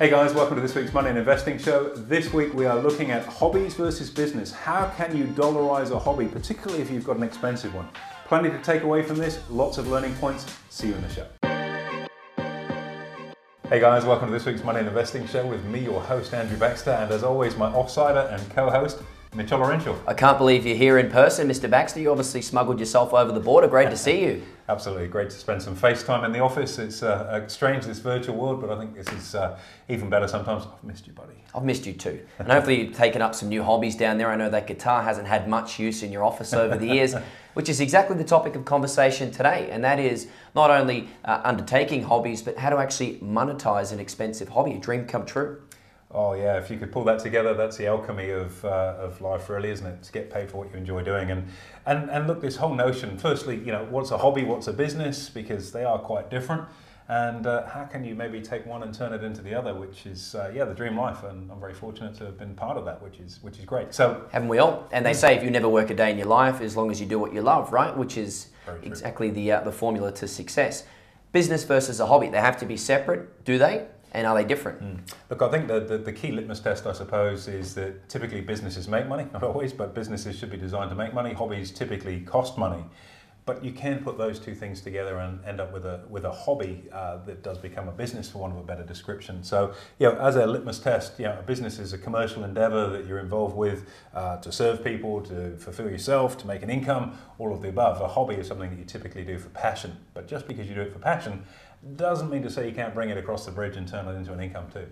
Hey guys, welcome to this week's Money and Investing Show. This week we are looking at hobbies versus business. How can you dollarize a hobby, particularly if you've got an expensive one? Plenty to take away from this, lots of learning points. See you in the show. Hey guys, welcome to this week's Money and Investing Show with me, your host Andrew Baxter, and as always, my offsider and co-host Mitchell Laurential. I can't believe you're here in person, Mr. Baxter. You obviously smuggled yourself over the border. Great to see you. Absolutely great to spend some face time in the office. It's uh, strange this virtual world, but I think this is uh, even better sometimes. I've missed you, buddy. I've missed you too. And hopefully you've taken up some new hobbies down there. I know that guitar hasn't had much use in your office over the years, which is exactly the topic of conversation today. And that is not only uh, undertaking hobbies, but how to actually monetize an expensive hobby, a dream come true. Oh yeah, if you could pull that together, that's the alchemy of, uh, of life, really, isn't it? To get paid for what you enjoy doing, and and and look, this whole notion. Firstly, you know, what's a hobby, what's a business, because they are quite different. And uh, how can you maybe take one and turn it into the other, which is uh, yeah, the dream life. And I'm very fortunate to have been part of that, which is which is great. So haven't we all? And they say if you never work a day in your life, as long as you do what you love, right? Which is exactly the uh, the formula to success. Business versus a hobby, they have to be separate, do they? And are they different? Mm. Look, I think the, the, the, key litmus test, I suppose, is that typically businesses make money, not always, but businesses should be designed to make money. Hobbies typically cost money. But you can put those two things together and end up with a with a hobby uh, that does become a business, for want of a better description. So, you know, as a litmus test, you know, a business is a commercial endeavor that you're involved with uh, to serve people, to fulfill yourself, to make an income, all of the above. A hobby is something that you typically do for passion. But just because you do it for passion doesn't mean to say you can't bring it across the bridge and turn it into an income too.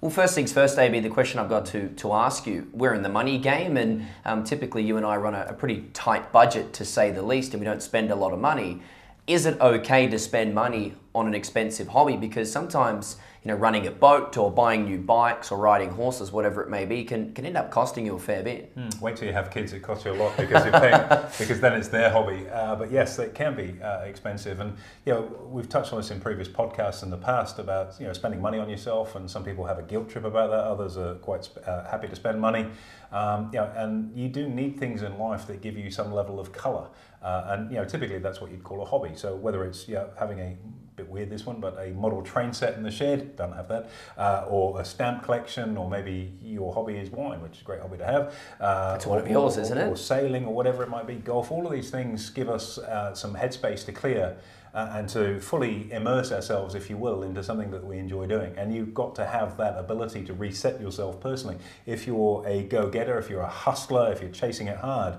Well, first things first, AB, the question I've got to, to ask you we're in the money game, and um, typically you and I run a, a pretty tight budget to say the least, and we don't spend a lot of money. Is it okay to spend money on an expensive hobby? Because sometimes you know, running a boat or buying new bikes or riding horses, whatever it may be, can, can end up costing you a fair bit. Mm. Wait till you have kids; it costs you a lot because you're paying because then it's their hobby. Uh, but yes, it can be uh, expensive, and you know we've touched on this in previous podcasts in the past about you know spending money on yourself, and some people have a guilt trip about that. Others are quite uh, happy to spend money. Um, you know, and you do need things in life that give you some level of color, uh, and you know typically that's what you'd call a hobby. So whether it's you know, having a bit weird this one, but a model train set in the shed, don't have that, uh, or a stamp collection, or maybe your hobby is wine, which is a great hobby to have. Uh, That's one of yours, or, isn't it? Or sailing, or whatever it might be, golf. All of these things give us uh, some headspace to clear. Uh, and to fully immerse ourselves, if you will, into something that we enjoy doing. And you've got to have that ability to reset yourself personally. If you're a go getter, if you're a hustler, if you're chasing it hard,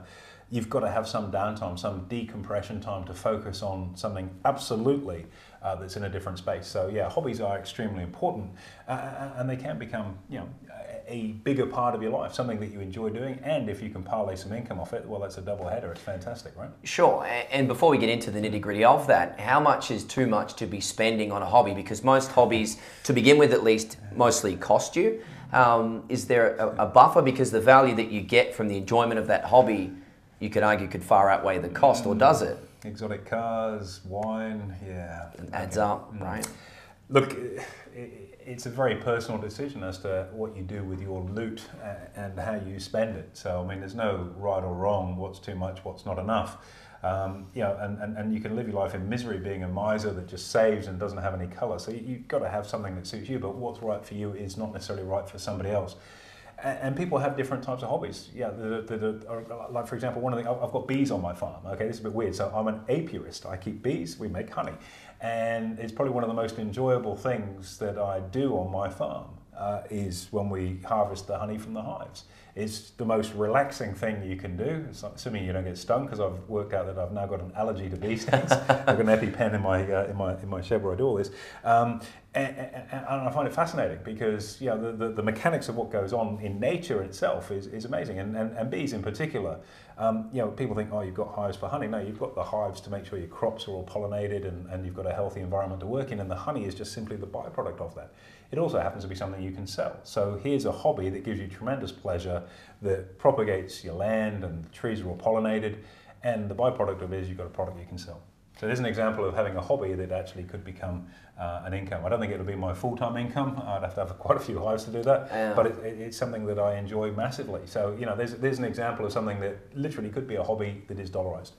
you've got to have some downtime, some decompression time to focus on something absolutely uh, that's in a different space. So yeah, hobbies are extremely important, uh, uh, and they can become you know a bigger part of your life, something that you enjoy doing, and if you can parlay some income off it, well, that's a double header. It's fantastic, right? Sure. And before we get into the nitty gritty of that, how much is too much to be spending on a hobby? Because most hobbies, to begin with at least, mostly cost you. Um, is there a, a buffer because the value that you get from the enjoyment of that hobby, you could argue, could far outweigh the cost, or does it? exotic cars, wine, yeah. It adds okay. up, mm. right? Look, it's a very personal decision as to what you do with your loot and how you spend it. So, I mean, there's no right or wrong, what's too much, what's not enough. Um, you know, and, and, and you can live your life in misery being a miser that just saves and doesn't have any colour. So you've got to have something that suits you, but what's right for you is not necessarily right for somebody else and people have different types of hobbies. Yeah, the, the, the, uh, like for example, one of the I've got bees on my farm. Okay, this is a bit weird. So I'm an apiarist. I keep bees. We make honey, and it's probably one of the most enjoyable things that I do on my farm uh, is when we harvest the honey from the hives. It's the most relaxing thing you can do. Assuming you don't get stung, because I've worked out that I've now got an allergy to bee stings. I've got an EpiPen in my uh, in my in my shed where I do all this. Um, and, and, and, I find it fascinating because you know, the, the, the, mechanics of what goes on in nature itself is, is amazing. And, and, and bees in particular, um, you know, people think, oh, you've got hives for honey. No, you've got the hives to make sure your crops are all pollinated and, and you've got a healthy environment to work in. And the honey is just simply the byproduct of that. It also happens to be something you can sell. So here's a hobby that gives you tremendous pleasure, that propagates your land and the trees are all pollinated. And the byproduct of it is you've got a product you can sell. So there's an example of having a hobby that actually could become uh, an income. I don't think it'll be my full-time income. I'd have to have quite a few hives to do that. Yeah. But it, it, it's something that I enjoy massively. So you know, there's there's an example of something that literally could be a hobby that is dollarized.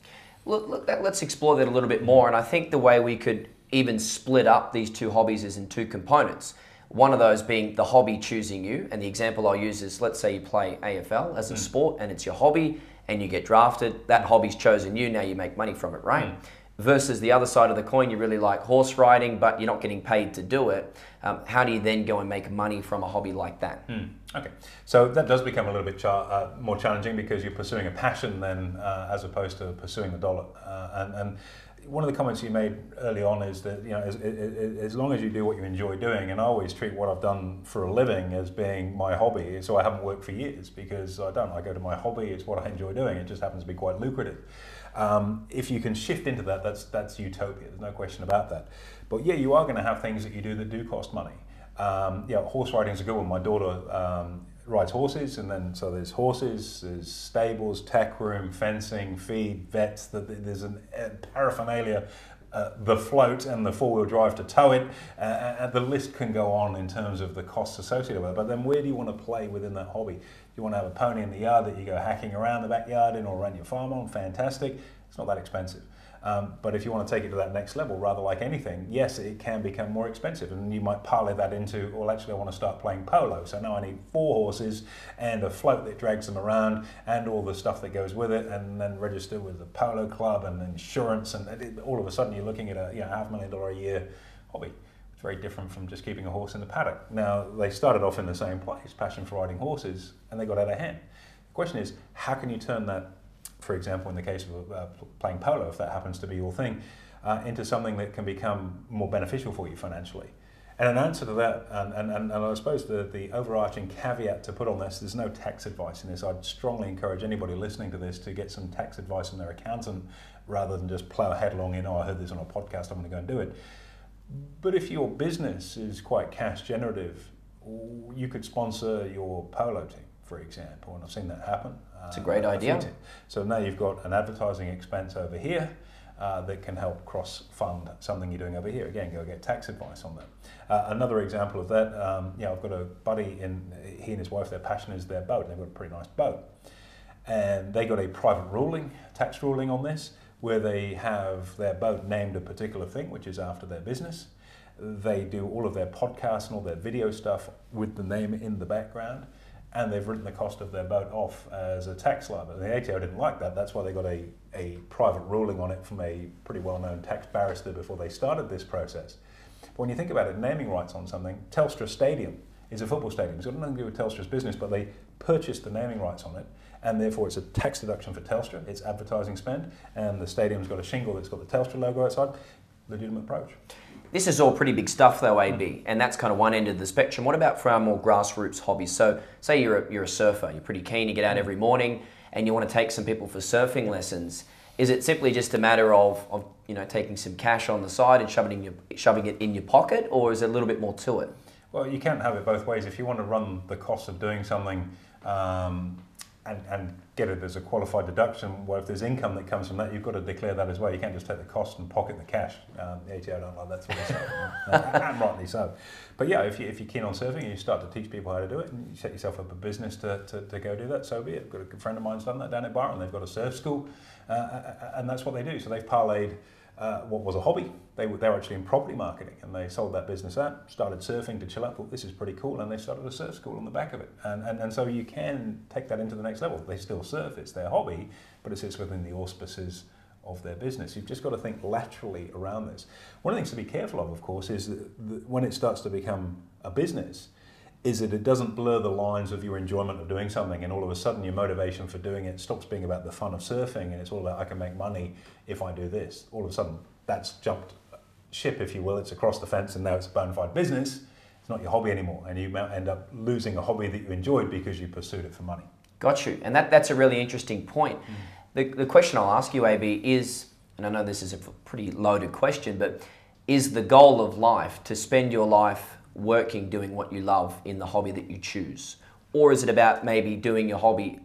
Look, look, let's explore that a little bit more. And I think the way we could even split up these two hobbies is in two components. One of those being the hobby choosing you. And the example I'll use is let's say you play AFL as a sport and it's your hobby and you get drafted. That hobby's chosen you. Now you make money from it, right? Versus the other side of the coin, you really like horse riding, but you're not getting paid to do it. Um, how do you then go and make money from a hobby like that? Okay, so that does become a little bit cha- uh, more challenging because you're pursuing a passion then, uh, as opposed to pursuing the dollar. Uh, and, and one of the comments you made early on is that you know, as, as, long as you do what you enjoy doing, and I always treat what I've done for a living as being my hobby. So I haven't worked for years because I don't. I go to my hobby. It's what I enjoy doing. It just happens to be quite lucrative. Um, if you can shift into that, that's that's utopia. There's no question about that. But yeah, you are going to have things that you do that do cost money. Um, yeah, horse riding is a good one. My daughter um, rides horses, and then so there's horses, there's stables, tack room, fencing, feed, vets. That there's an, a paraphernalia. Uh, the float and the four-wheel drive to tow it, uh, and the list can go on in terms of the costs associated with it. But then, where do you want to play within that hobby? Do you want to have a pony in the yard that you go hacking around the backyard in or run your farm on? Fantastic. It's not that expensive. Um, but if you want to take it to that next level, rather like anything, yes, it can become more expensive. And you might parlay that into, well, actually, I want to start playing polo. So now I need four horses and a float that drags them around and all the stuff that goes with it, and then register with the polo club and insurance. And it, all of a sudden, you're looking at a you know, half million dollar a year hobby. It's very different from just keeping a horse in the paddock. Now, they started off in the same place, passion for riding horses, and they got out of hand. The question is, how can you turn that for example, in the case of uh, playing polo, if that happens to be your thing, uh, into something that can become more beneficial for you financially. And an answer to that, and, and, and, I suppose the, the overarching caveat to put on this, there's no tax advice in this. I'd strongly encourage anybody listening to this to get some tax advice from their accountant rather than just plow headlong in, oh, I heard this on a podcast, I'm going to go and do it. But if your business is quite cash generative, you could sponsor your polo team, for example, and I've seen that happen. It's a great uh, idea. So now you've got an advertising expense over here uh, that can help cross fund something you're doing over here. Again, go get tax advice on that. Uh, another example of that, um, you know, I've got a buddy in he and his wife. Their passion is their boat. They've got a pretty nice boat, and they got a private ruling, tax ruling on this, where they have their boat named a particular thing, which is after their business. They do all of their podcasts and all their video stuff with the name in the background and they've written the cost of their boat off as a tax liability. The ATO didn't like that. That's why they got a, a private ruling on it from a pretty well known tax barrister before they started this process. But when you think about it, naming rights on something, Telstra Stadium is a football stadium. It's got nothing to do with Telstra's business, but they purchased the naming rights on it, and therefore it's a tax deduction for Telstra, it's advertising spend, and the stadium's got a shingle that's got the Telstra logo outside. Legitimate approach. This is all pretty big stuff, though, AB, and that's kind of one end of the spectrum. What about for our more grassroots hobbies? So, say you're a, you're a surfer, you're pretty keen to get out every morning, and you want to take some people for surfing lessons. Is it simply just a matter of, of you know taking some cash on the side and shoving, in your, shoving it in your pocket, or is there a little bit more to it? Well, you can't have it both ways. If you want to run the cost of doing something um, and, and get it as a qualified deduction. Well, if there's income that comes from that, you've got to declare that as well. You can't just take the cost and pocket the cash. Um, the ATO don't like that sort of stuff, and rightly so. But yeah, if, you, if you're keen on surfing and you start to teach people how to do it, and you set yourself up a business to, to, to go do that, so be it. I've got a good friend of mine's done that down at Byron. They've got a surf school, uh, uh, uh and that's what they do. So they've parlayed uh, what was a hobby. They were, they were actually in property marketing and they sold that business out, started surfing to chill out, thought this is pretty cool, and they started a surf school on the back of it. And, and, and so you can take that into the next level. They still surf, it's their hobby, but it sits within the auspices of their business. You've just got to think laterally around this. One of the things to be careful of, of course, is that, when it starts to become a business, is that it doesn't blur the lines of your enjoyment of doing something and all of a sudden your motivation for doing it stops being about the fun of surfing and it's all about I can make money if I do this. All of a sudden that's jumped ship, if you will, it's across the fence and now it's a bona fide business. It's not your hobby anymore and you might end up losing a hobby that you enjoyed because you pursued it for money. Got you. And that, that's a really interesting point. Mm. The, the question I'll ask you, AB, is, and I know this is a pretty loaded question, but is the goal of life to spend your life working doing what you love in the hobby that you choose? Or is it about maybe doing your hobby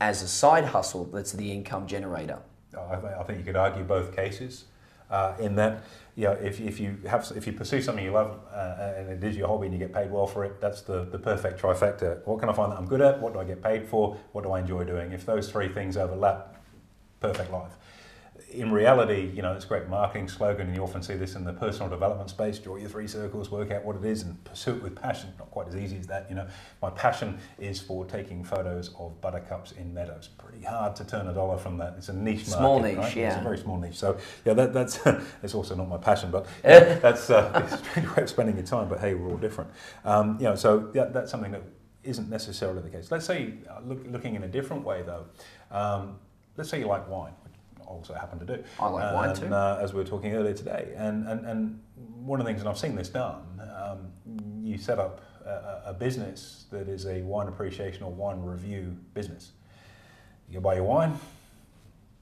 as a side hustle that's the income generator? I think you could argue both cases. Uh, in that, you know, if, if you have if you pursue something you love uh, and it is your hobby and you get paid well for it, that's the, the perfect trifecta. What can I find that I'm good at? What do I get paid for? What do I enjoy doing? If those three things overlap, perfect life in reality, you know, it's a great marketing slogan, and you often see this in the personal development space. Draw your three circles, work out what it is, and pursue it with passion. Not quite as easy as that, you know. My passion is for taking photos of buttercups in meadows. Pretty hard to turn a dollar from that. It's a niche small niche, right? yeah. It's a very small niche. So yeah, that, that's it's also not my passion, but yeah, that's uh, it's a strange way of spending your time. But hey, we're all different. Um, you know, so yeah, that's something that isn't necessarily the case. Let's say, uh, look, looking in a different way though, um, let's say you like wine, also happen to do. I like wine too. Uh, as we were talking earlier today, and, and, and one of the things, and I've seen this done, um, you set up a, a business that is a wine appreciation or wine review business. You buy your wine,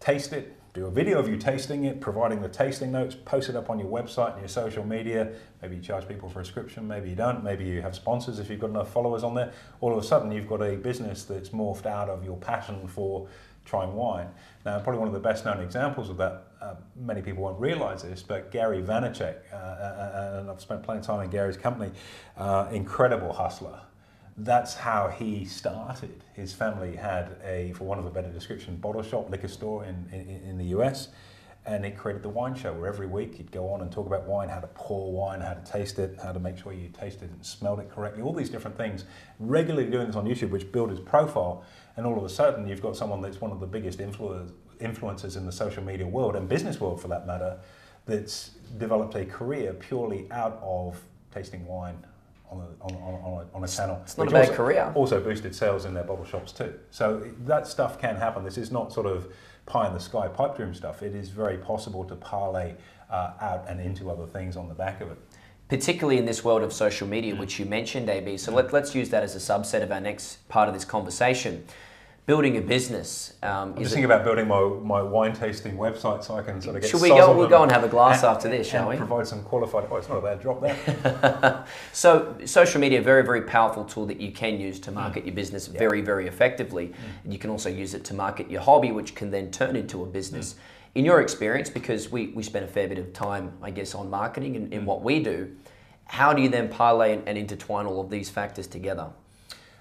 taste it, do a video of you tasting it, providing the tasting notes, post it up on your website and your social media. Maybe you charge people for a subscription, maybe you don't. Maybe you have sponsors if you've got enough followers on there. All of a sudden, you've got a business that's morphed out of your passion for trying wine. Now, probably one of the best known examples of that, uh, many people won't realize this, but Gary Vaynerchuk, uh, uh, and I've spent plenty of time in Gary's company, uh, incredible hustler that's how he started. His family had a, for want of a better description, bottle shop, liquor store in, in, in, the US. And he created the wine show where every week he'd go on and talk about wine, how to pour wine, how to taste it, how to make sure you tasted and smelled it correctly, all these different things. Regularly doing this on YouTube, which built his profile. And all of a sudden, you've got someone that's one of the biggest influencers, influencers in the social media world and business world for that matter, that's developed a career purely out of tasting wine on a, on, on, a, on a channel. It's not a bad also, career. Also boosted sales in their bottle shops too. So that stuff can happen. This is not sort of pie in the sky pipe dream stuff. It is very possible to parlay uh, out and into other things on the back of it. Particularly in this world of social media, Mm. which you mentioned, AB. So let, let's use that as a subset of our next part of this conversation. Building a business. Um, I'm just it- thinking about building my, my wine tasting website so I can sort of get Should we go? We'll go and have a glass and- after this, shall we? Provide some qualified. Oh, it's not a bad drop there. So, social media, very, very powerful tool that you can use Mm. to market your business very, very effectively. And you can also use it to market your hobby, which can then turn into a business. Mm. In your experience, because we, we spend a fair bit of time, I guess, on marketing and Mm. in what we do, how do you then parlay and, and intertwine all of these factors together?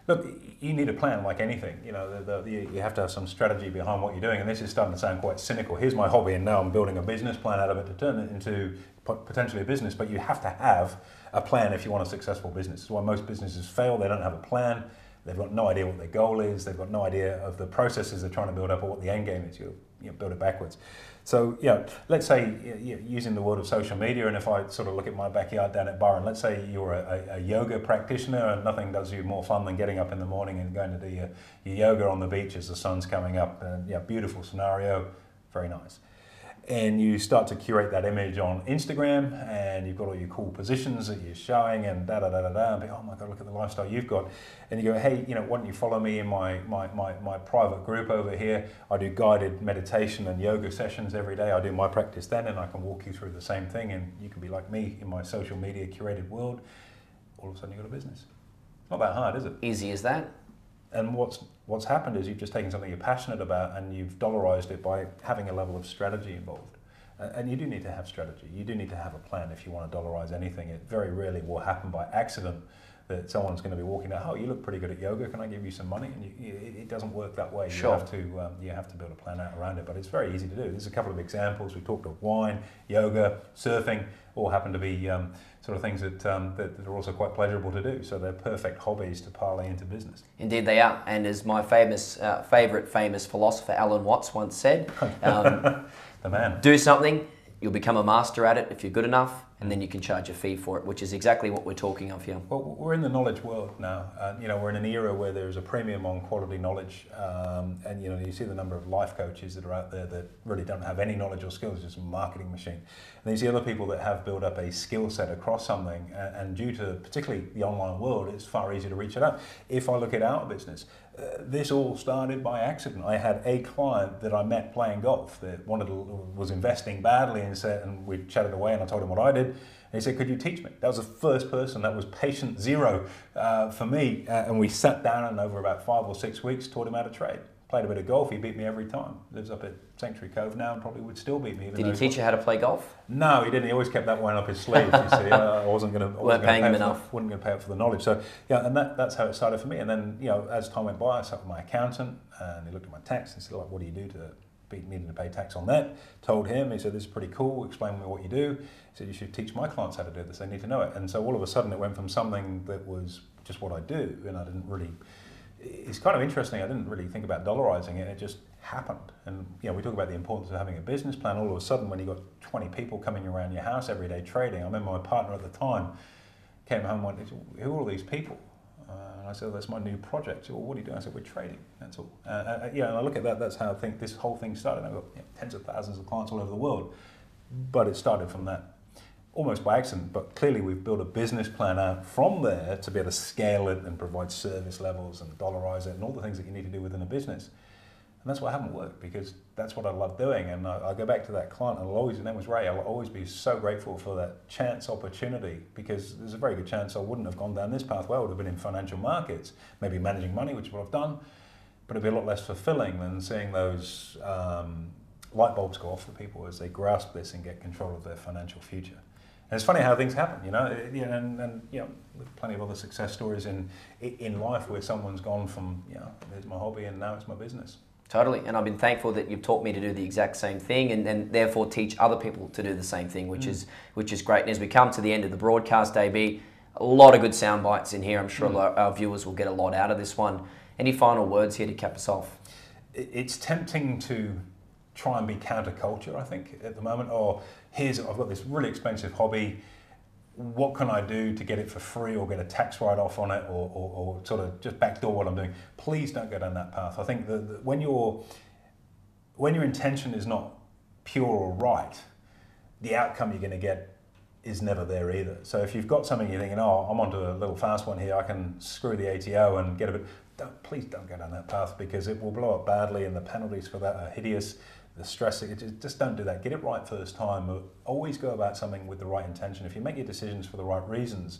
Look, you need a plan like anything. You know, the, the, you have to have some strategy behind what you're doing. And this is starting to sound quite cynical. Here's my hobby, and now I'm building a business plan out of it to turn it into potentially a business. But you have to have a plan if you want a successful business. It's why most businesses fail. They don't have a plan. They've got no idea what their goal is. They've got no idea of the processes they're trying to build up or what the end game is. You, you build it backwards. So, you know, let's say using the word of social media, and if I sort of look at my backyard down at Byron, let's say you're a, a, a yoga practitioner and nothing does you more fun than getting up in the morning and going to do your, your yoga on the beach as the sun's coming up. And yeah, beautiful scenario, very nice and you start to curate that image on Instagram, and you've got all your cool positions that you're showing, and da da da da da. And be, oh my god, look at the lifestyle you've got. And you go, hey, you know, why don't you follow me in my my, my, my private group over here? I do guided meditation and yoga sessions every day. I do my practice then, and I can walk you through the same thing, and you can be like me in my social media curated world. All of a sudden, you've got a business. Not that hard, is it? Easy as that. And what's what's happened is you've just taken something you're passionate about and you've dollarized it by having a level of strategy involved. And you do need to have strategy. You do need to have a plan if you want to dollarize anything. It very rarely will happen by accident that someone's going to be walking out. Oh, you look pretty good at yoga. Can I give you some money? And you, it it doesn't work that way. Sure. You have to um, you have to build a plan out around it. But it's very easy to do. There's a couple of examples. We talked of wine, yoga, surfing. All happen to be um, sort of things that, um, that that are also quite pleasurable to do. So they're perfect hobbies to parlay into business. Indeed, they are. And as my famous, uh, favorite famous philosopher Alan Watts once said, um, The man. do something, you'll become a master at it if you're good enough, and then you can charge a fee for it, which is exactly what we're talking of here. Well, we're in the knowledge world now. Uh, you know, we're in an era where there's a premium on quality knowledge, um, and you know, you see the number of life coaches that are out there that really don't have any knowledge or skills, just a marketing machine. And then you see other people that have built up a skill set across something, and, and due to particularly the online world, it's far easier to reach it out. If I look at our business, uh, this all started by accident. I had a client that I met playing golf that wanted to, was investing badly and said, and we chatted away, and I told him what I did. And he said, Could you teach me? That was the first person, that was patient zero uh, for me. Uh, and we sat down and over about five or six weeks taught him how to trade. Played a bit of golf, he beat me every time. Lives up at Sanctuary Cove now and probably would still beat me. Even Did he teach you how to play golf? No, he didn't. He always kept that one up his sleeve. You see, I wasn't going to. Weren't paying him pay enough. Wasn't going to pay up for the knowledge. So yeah, and that, that's how it started for me. And then you know, as time went by, I sat with my accountant, and he looked at my tax and said, "Like, what do you do to be needing to pay tax on that. Told him, he said, This is pretty cool, explain me what you do. He said, You should teach my clients how to do this, they need to know it. And so all of a sudden it went from something that was just what I do, and I didn't really. It's kind of interesting. I didn't really think about dollarizing it. It just happened. And you know, we talk about the importance of having a business plan. All of a sudden, when you got 20 people coming around your house every day trading, I remember my partner at the time came home and went, "Who are all these people?" Uh, and I said, "That's my new project." Said, well, what are you doing? I said, "We're trading. That's all." Uh, uh, yeah, and I look at that. That's how I think this whole thing started. I've got you know, tens of thousands of clients all over the world, but it started from that almost by accident, but clearly we've built a business plan out from there to be able to scale it and provide service levels and dollarize it and all the things that you need to do within a business. And that's why I haven't worked because that's what I love doing. And I, I go back to that client and I'll always, his name was Ray, I'll always be so grateful for that chance opportunity because there's a very good chance I wouldn't have gone down this pathway. I would have been in financial markets, maybe managing money, which is what I've done, but it'd be a lot less fulfilling than seeing those um, light bulbs go off for people as they grasp this and get control of their financial future. And it's funny how things happen, you know, and, and you know, plenty of other success stories in in life where someone's gone from, you know, there's my hobby and now it's my business. Totally, and I've been thankful that you've taught me to do the exact same thing, and, and therefore teach other people to do the same thing, which mm. is which is great. And as we come to the end of the broadcast, AB, a lot of good sound bites in here. I'm sure mm. our viewers will get a lot out of this one. Any final words here to cap us off? It's tempting to try and be counterculture, I think, at the moment. Or here's I've got this really expensive hobby. What can I do to get it for free or get a tax write off on it or, or, or, sort of just backdoor what I'm doing? Please don't go down that path. I think that when your when your intention is not pure or right, the outcome you're going to get is never there either. So if you've got something you're thinking, oh, I'm onto a little fast one here, I can screw the ATO and get a bit. Don't, please don't go down that path because it will blow up badly and the penalties for that are hideous the stress, just don't do that. Get it right first time. Uh, always go about something with the right intention. If you make your decisions for the right reasons,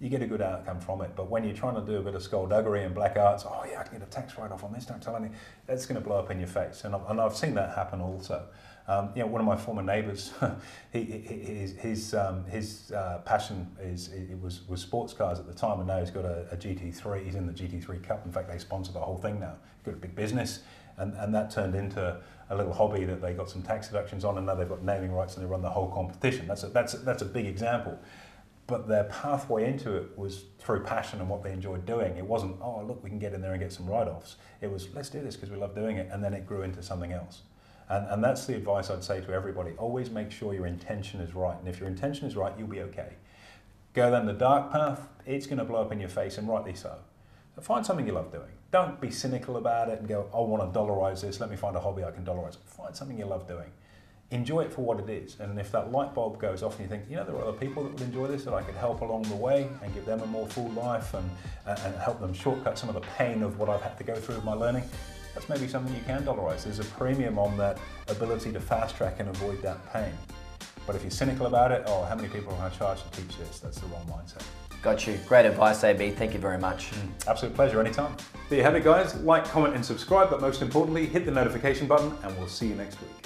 you get a good outcome from it. But when you're trying to do a bit of skullduggery and black arts, oh yeah, I can get a tax write-off on this, don't tell anything, that's going to blow up in your face. And I've, and I've seen that happen also. Um, you know, one of my former neighbours, he, his his, um, his uh, passion is it was was sports cars at the time, and now he's got a, a, GT3. He's in the GT3 Cup. In fact, they sponsor the whole thing now. He's got a big business, and and that turned into a little hobby that they got some tax deductions on, and now they've got naming rights and they run the whole competition. That's a, that's a, that's a big example. But their pathway into it was through passion and what they enjoyed doing. It wasn't, oh, look, we can get in there and get some write offs. It was, let's do this because we love doing it. And then it grew into something else. And, and that's the advice I'd say to everybody. Always make sure your intention is right. And if your intention is right, you'll be okay. Go down the dark path, it's going to blow up in your face, and rightly so. So find something you love doing. Don't be cynical about it and go, I want to dollarize this, let me find a hobby I can dollarize. Find something you love doing. Enjoy it for what it is. And if that light bulb goes off and you think, you know, there are other people that would enjoy this that I could help along the way and give them a more full life and, and help them shortcut some of the pain of what I've had to go through with my learning, that's maybe something you can dollarize. There's a premium on that ability to fast track and avoid that pain. But if you're cynical about it, oh, how many people are going to charge to teach this? That's the wrong mindset. Got you. Great advice, AB. Thank you very much. Mm, absolute pleasure, anytime. There you have it, guys. Like, comment, and subscribe, but most importantly, hit the notification button, and we'll see you next week.